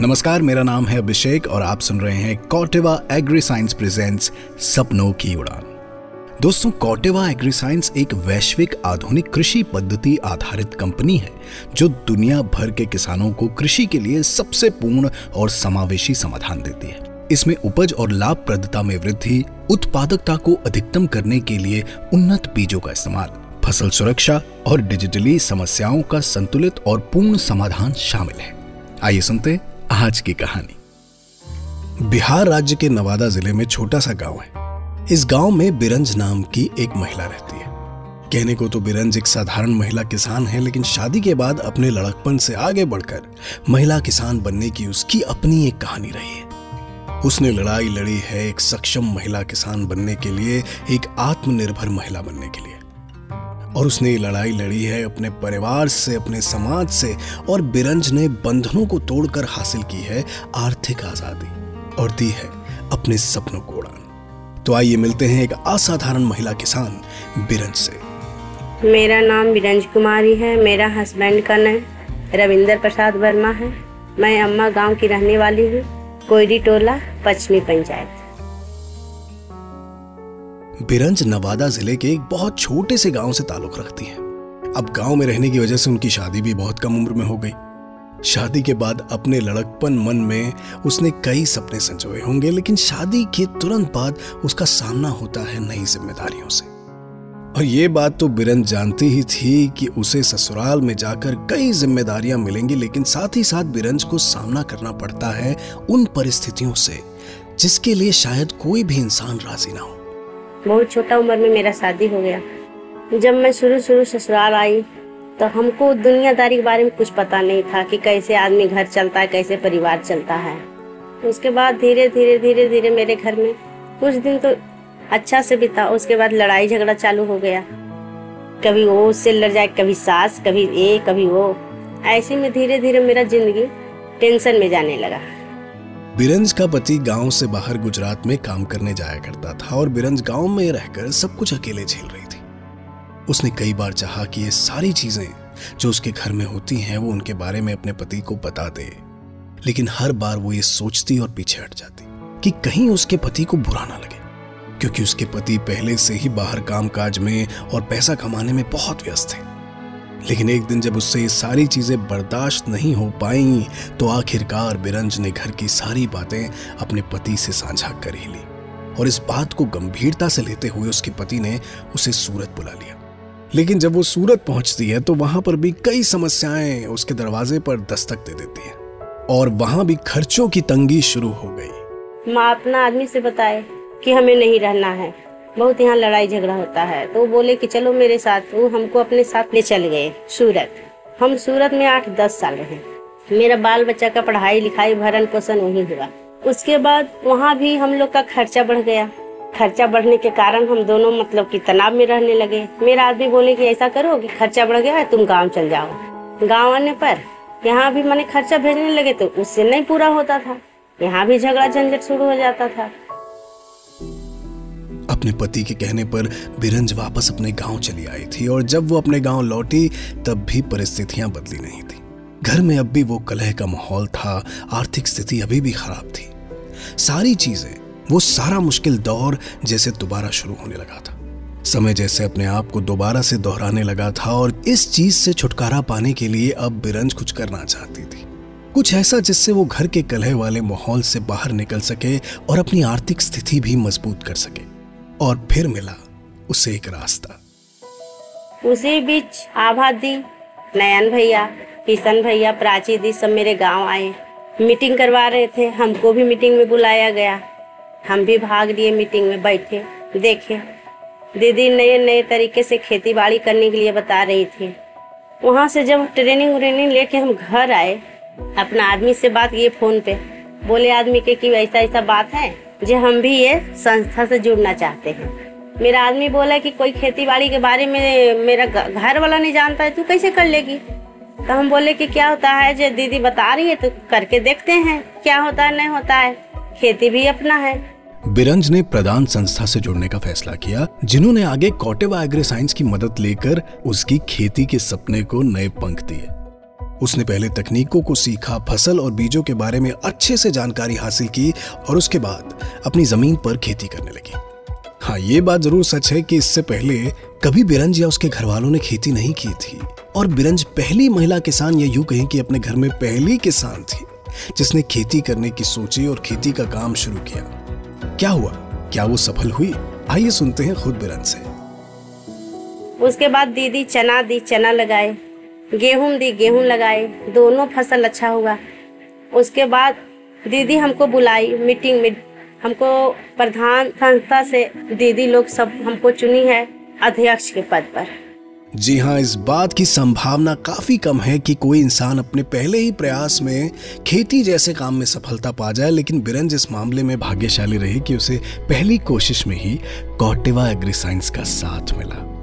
नमस्कार, मेरा नाम है अभिषेक और आप सुन रहे हैं कॉटेवा एग्री साइंस प्रेजेंट्स सपनों की उड़ान। दोस्तों, कॉटेवा एग्री साइंस एक वैश्विक आधुनिक कृषि पद्धति आधारित कंपनी है, जो दुनिया भर के किसानों को कृषि के लिए सबसे पूर्ण और समावेशी समाधान देती है। इसमें उपज और लाभप्रदता में वृद्धि, उत्पादकता को अधिकतम करने के लिए उन्नत बीजों का इस्तेमाल, फ़सल सुरक्षा और डिजिटली समस्याओं का संतुलित और पूर्ण समाधान शामिल है। आइए सुनते आज की कहानी। बिहार राज्य के नवादा ज़िले में छोटा सा गाँव है। इस गाँव में बिरंज नाम की एक महिला रहती है। कहने को तो बिरंज एक साधारण महिला किसान है, लेकिन शादी के बाद अपने लड़कपन से आगे बढ़कर महिला किसान बनने की उसकी अपनी एक कहानी रही है। उसने लड़ाई लड़ी है एक सक्षम महिला किसान बनने के लिए, एक आत्मनिर्भर महिला बनने के लिए। और उसने लड़ाई लड़ी है अपने परिवार से, अपने समाज से और बिरंज ने बंधनों को तोड़कर हासिल की है आर्थिक आज़ादी और दी है अपने सपनों को उड़ान। तो आइए मिलते हैं एक असाधारण महिला किसान बिरंज से। मेरा नाम बिरंज कुमारी है, मेरा हस्बैंड का नाम रविंदर प्रसाद वर्मा है। मैं अम्मा गाँव की रहने वाली हूँ, कोयरी टोला, पश्चिमी पंचायत बिरंज नवादा ज़िले के एक बहुत छोटे से गाँव से ताल्लुक रखती है। अब गाँव में रहने की वजह से उनकी शादी भी बहुत कम उम्र में हो गई। शादी के बाद अपने लड़कपन मन में उसने कई सपने संजोए होंगे, लेकिन शादी के तुरंत बाद उसका सामना होता है नई जिम्मेदारियों से। और ये बात तो बिरंज जानती ही थी कि उसे ससुराल में जाकर कई जिम्मेदारियाँ मिलेंगी, लेकिन साथ ही साथ बिरंज को सामना करना पड़ता है उन परिस्थितियों से, जिसके लिए शायद कोई भी इंसान राज़ी ना हो। बहुत छोटा उम्र में मेरा शादी हो गया। जब मैं शुरू शुरू ससुराल आई तो हमको दुनियादारी के बारे में कुछ पता नहीं था कि कैसे आदमी घर चलता है, कैसे परिवार चलता है। उसके बाद धीरे धीरे धीरे धीरे मेरे घर में कुछ दिन तो अच्छा से बीता। उसके बाद लड़ाई झगड़ा चालू हो गया। कभी वो उससे लड़ जाए, कभी सास, कभी ए, कभी वो ऐसे में धीरे धीरे मेरा ज़िंदगी टेंशन में जाने लगा। बिरंज का पति गाँव से बाहर गुजरात में काम करने जाया करता था और बिरंज गाँव में रहकर सब कुछ अकेले झेल रही थी। उसने कई बार चाहा कि ये सारी चीज़ें जो उसके घर में होती हैं, वो उनके बारे में अपने पति को बता दे। लेकिन हर बार वो ये सोचती और पीछे हट जाती कि कहीं उसके पति को बुरा ना लगे, क्योंकि उसके पति पहले से ही बाहर काम काज में और पैसा कमाने में बहुत व्यस्त थे। लेकिन एक दिन जब उससे ये सारी चीज़ें बर्दाश्त नहीं हो पाई तो आखिरकार बिरंज ने घर की सारी बातें अपने पति से साझा कर ही ली। और इस बात को गंभीरता से लेते हुए उसके पति ने उसे सूरत बुला लिया। लेकिन जब वो सूरत पहुँचती है तो वहाँ पर भी कई समस्याएँ उसके दरवाजे पर दस्तक दे देती हैं। और वहाँ भी खर्चों की तंगी शुरू हो गई। माँ, अपना आदमी से बताए कि हमें नहीं रहना है। बहुत यहाँ लड़ाई झगड़ा होता है। तो बोले कि चलो मेरे साथ, वो हमको अपने साथ ले चल गए सूरत। हम सूरत में आठ दस साल रहे। मेरा बाल बच्चा का पढ़ाई, लिखाई, भरण पोषण वही हुआ। उसके बाद वहाँ भी हम लोग का खर्चा बढ़ गया। खर्चा बढ़ने के कारण हम दोनों मतलब कि तनाव में रहने लगे। मेरा आदमी बोले कि ऐसा करो कि खर्चा बढ़ गया है, तुम गाँव चल जाओ। गाँव आने पर यहाँ भी मैंने खर्चा भेजने लगे तो उससे नहीं पूरा होता था। यहाँ भी झगड़ा झंझट शुरू हो जाता था। अपने पति के कहने पर बिरंज वापस अपने गाँव चली आई थी और जब वो अपने गाँव लौटी, तब भी परिस्थितियाँ बदली नहीं थी। घर में अब भी वो कलह का माहौल था, आर्थिक स्थिति अभी भी खराब थी। सारी चीज़ें, वो सारा मुश्किल दौर जैसे दोबारा शुरू होने लगा था। समय जैसे अपने आप को दोबारा से दोहराने लगा था और इस चीज़ से छुटकारा पाने के लिए अब बिरंज कुछ करना चाहती थी। कुछ ऐसा जिससे वो घर के कलह वाले माहौल से बाहर निकल सके और अपनी आर्थिक स्थिति भी मज़बूत कर सके। और फिर मिला उसे एक रास्ता। उसी बीच आभा दी नयन भैया, किशन भैया, प्राची दी सब मेरे गाँव आए। मीटिंग करवा रहे थे, हमको भी मीटिंग में बुलाया गया। हम भी भाग लिए मीटिंग में, बैठे, देखे। दीदी नए नए तरीके से खेती बाड़ी करने के लिए बता रही थी। वहाँ से जब ट्रेनिंग व्रेनिंग लेके हम घर आए, अपना आदमी से बात किए फ़ोन पे। बोले, आदमी के कि ऐसा ऐसा बात है? जो हम भी ये संस्था से जुड़ना चाहते हैं। मेरा आदमी बोला कि कोई खेती बाड़ी के बारे में मेरा घर वाला नहीं जानता है, तू कैसे कर लेगी? तो हम बोले कि क्या होता है, जो दीदी बता रही है तो करके देखते हैं, क्या होता है, नहीं होता है। खेती भी अपना है। बिरंज ने प्रधान संस्था से जुड़ने का फैसला किया, जिन्होंने आगे कॉटेवा एग्री साइंस की मदद लेकर उसकी खेती के सपने को नए पंख दिए। उसने पहले तकनीकों को सीखा, फ़सल और बीजों के बारे में अच्छे से जानकारी हासिल की और उसके बाद अपनी ज़मीन पर खेती करने लगी। हाँ ये बात ज़रूर सच है कि इससे पहले कभी बिरंज या उसके घर वालों ने खेती नहीं की थी। और बिरंज पहली महिला किसान या यूँ कहें कि अपने घर में पहली किसान थी, जिसने खेती करने की सोची और खेती का काम शुरू किया। क्या हुआ? क्या वो सफल हुई? आइए सुनते हैं खुद बिरंज से। उसके बाद दीदी चना दी, चना लगाए गेहूँ दी, गेहूँ लगाए दोनों फ़सल अच्छा हुआ। उसके बाद दीदी हमको बुलाई मीटिंग में। हमको प्रधान संस्था से दीदी लोग सब हमको चुनी है अध्यक्ष के पद पर। जी हाँ इस बात की संभावना काफ़ी कम है कि कोई इंसान अपने पहले ही प्रयास में खेती जैसे काम में सफलता पा जाए, लेकिन बिरंज इस मामले में भाग्यशाली रही कि उसे पहली कोशिश में ही कॉटेवा एग्री साइंस का साथ मिला।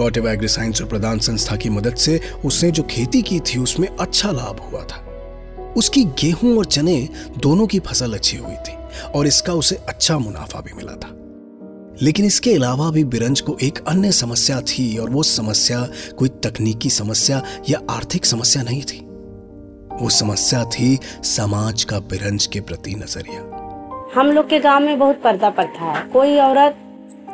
कॉटेवा एग्री साइंस और प्रदान संस्था की मदद से उसने जो खेती की थी उसमें अच्छा लाभ हुआ था। उसकी गेहूँ और चने दोनों की फ़सल अच्छी हुई थी और इसका उसे अच्छा मुनाफा भी मिला था। लेकिन इसके अलावा भी बिरंज को एक अन्य समस्या थी और वो समस्या कोई तकनीकी समस्या या आर्थिक समस्या नहीं थी। वो समस्या थी समाज का बिरंज के प्रति नज़रिया। हम लोग के गाँव में बहुत पर्दा प्रथा है। कोई औरत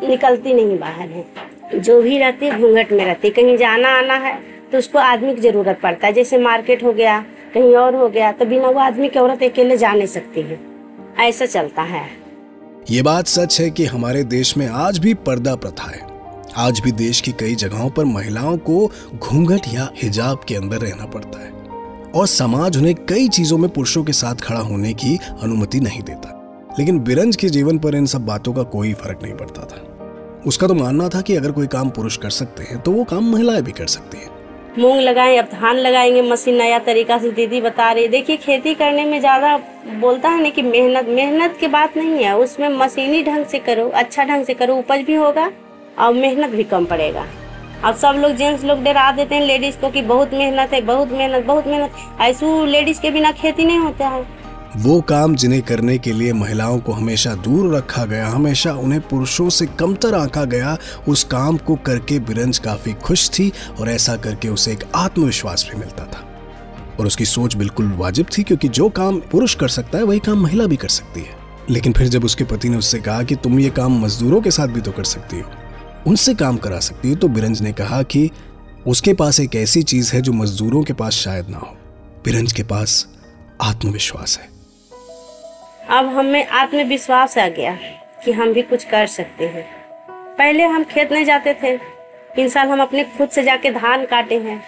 निकलती नहीं बाहर है। जो भी रहती है, घूंघट में रहती कहीं जाना आना है तो उसको आदमी की ज़रूरत पड़ता है। जैसे मार्केट हो गया, कहीं और हो गया तो बिना वो आदमी की औरत अकेले जा नहीं सकती है। ऐसा चलता है। ये बात सच है कि हमारे देश में आज भी पर्दा प्रथा है। आज भी देश की कई जगहों पर महिलाओं को घूंघट या हिजाब के अंदर रहना पड़ता है। और समाज उन्हें कई चीज़ों में पुरुषों के साथ खड़ा होने की अनुमति नहीं देता। लेकिन बिरंज के जीवन पर इन सब बातों का कोई फ़र्क नहीं पड़ता था। उसका तो मानना था कि अगर कोई काम पुरुष कर सकते हैं तो वो काम महिलाएँ भी कर सकती हैं। मूंग लगाएँ, अब धान लगाएँगे, मशीन नया तरीका से दीदी बता रही देखिए, खेती करने में ज़्यादा बोलता है ना कि मेहनत मेहनत की बात नहीं है। उसमें मशीनी ढंग से करो अच्छा ढंग से करो, उपज भी होगा और मेहनत भी कम पड़ेगा। अब सब लोग जेंट्स लोग डरा देते हैं लेडीज़ को कि बहुत मेहनत है, बहुत मेहनत बहुत मेहनत। ऐसे लेडीज़ के बिना खेती नहीं होता है। वो काम जिन्हें करने के लिए महिलाओं को हमेशा दूर रखा गया, हमेशा उन्हें पुरुषों से कमतर आंका गया, उस काम को करके बिरंज काफ़ी खुश थी और ऐसा करके उसे एक आत्मविश्वास भी मिलता था। और उसकी सोच बिल्कुल वाजिब थी क्योंकि जो काम पुरुष कर सकता है, वही काम महिला भी कर सकती है। लेकिन फिर जब उसके पति ने उससे कहा कि तुम ये काम मजदूरों के साथ भी तो कर सकती हो, उनसे काम करा सकती हो तो बिरंज ने कहा कि उसके पास एक ऐसी चीज़ है जो मजदूरों के पास शायद ना हो। बिरंज के पास आत्मविश्वास है। अब हमें आत्मविश्वास आ गया कि हम भी कुछ कर सकते हैं। पहले हम खेत नहीं जाते थे। इन साल हम अपने खुद से जाके धान काटे हैं।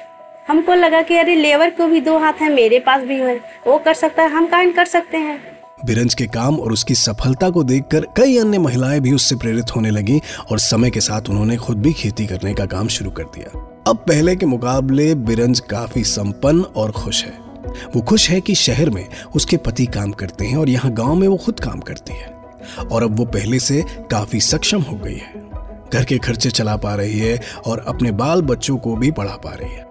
हमको लगा कि अरे लेबर को भी दो हाथ है, मेरे पास भी है। वो कर सकता है, हम काम कर सकते हैं। बिरंज के काम और उसकी सफलता को देखकर कई अन्य महिलाएँ भी उससे प्रेरित होने लगी और समय के साथ उन्होंने खुद भी खेती करने का काम शुरू कर दिया। अब पहले के मुकाबले बिरंज काफ़ी संपन्न और खुश है। वो खुश है कि शहर में उसके पति काम करते हैं और यहाँ गाँव में वो खुद काम करती है। और अब वो पहले से काफ़ी सक्षम हो गई है। घर के खर्चे चला पा रही है और अपने बाल बच्चों को भी पढ़ा पा रही है।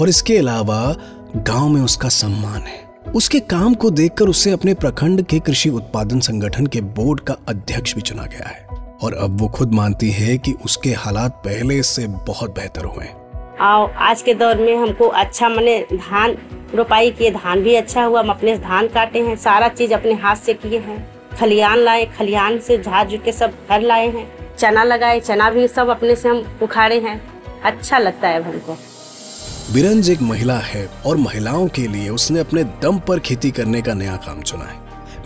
और इसके अलावा गाँव में उसका सम्मान है। उसके काम को देखकर उसे अपने प्रखंड के कृषि उत्पादन संगठन के बोर्ड का अध्यक्ष भी चुना गया है। और अब वो खुद मानती है कि उसके हालात पहले से बहुत बेहतर हुए हैं। आज के दौर में हमको अच्छा मने धान, रोपाई किए, धान भी अच्छा हुआ, हम अपने धान काटे हैं, सारा चीज़ अपने हाथ से किए हैं। खलियान लाए, खलियान से झाड़ के सब घर लाए हैं। चना लगाए, चना भी सब अपने से हम उखाड़े हैं। अच्छा लगता है हमको। बिरंज एक महिला है और महिलाओं के लिए उसने अपने दम पर खेती करने का नया काम चुना है।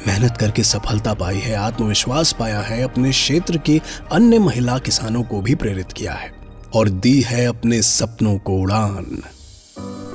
मेहनत करके सफलता पाई है, आत्मविश्वास पाया है, अपने क्षेत्र की अन्य महिला किसानों को भी प्रेरित किया है। और दी है अपने सपनों को उड़ान।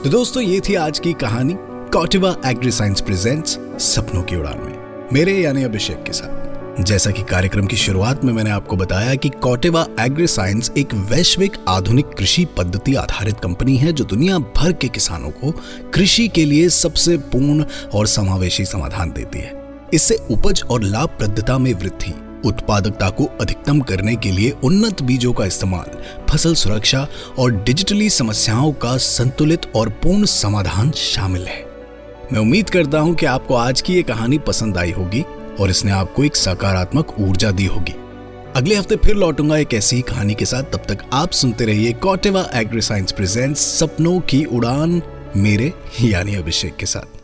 तो दोस्तों, ये थी आज की कहानी कॉटिवा एग्री साइंस प्रेजेंट्स सपनों की उड़ान में। मेरे यानी अभिषेक के साथ। जैसा कि कार्यक्रम की शुरुआत में मैंने आपको बताया कि कॉटेवा एग्री साइंस एक वैश्विक आधुनिक कृषि पद्धति आधारित कंपनी है जो दुनिया भर के किसानों को कृषि के लिए सबसे पूर्ण और समावेशी समाधान देती है। इससे उपज और लाभप्रदता में वृद्धि उत्पादकता को अधिकतम करने के लिए उन्नत बीजों का इस्तेमाल, फ़सल सुरक्षा और डिजिटली समस्याओं का संतुलित और पूर्ण समाधान शामिल है। मैं उम्मीद करता हूँ कि आपको आज की ये कहानी पसंद आई होगी और इसने आपको एक सकारात्मक ऊर्जा दी होगी। अगले हफ़्ते फिर लौटूँगा एक ऐसी कहानी के साथ। तब तक आप सुनते रहिए कॉटेवा एग्री साइंस प्रेजेंट्स, सपनों की उड़ान मेरे यानी अभिषेक के साथ।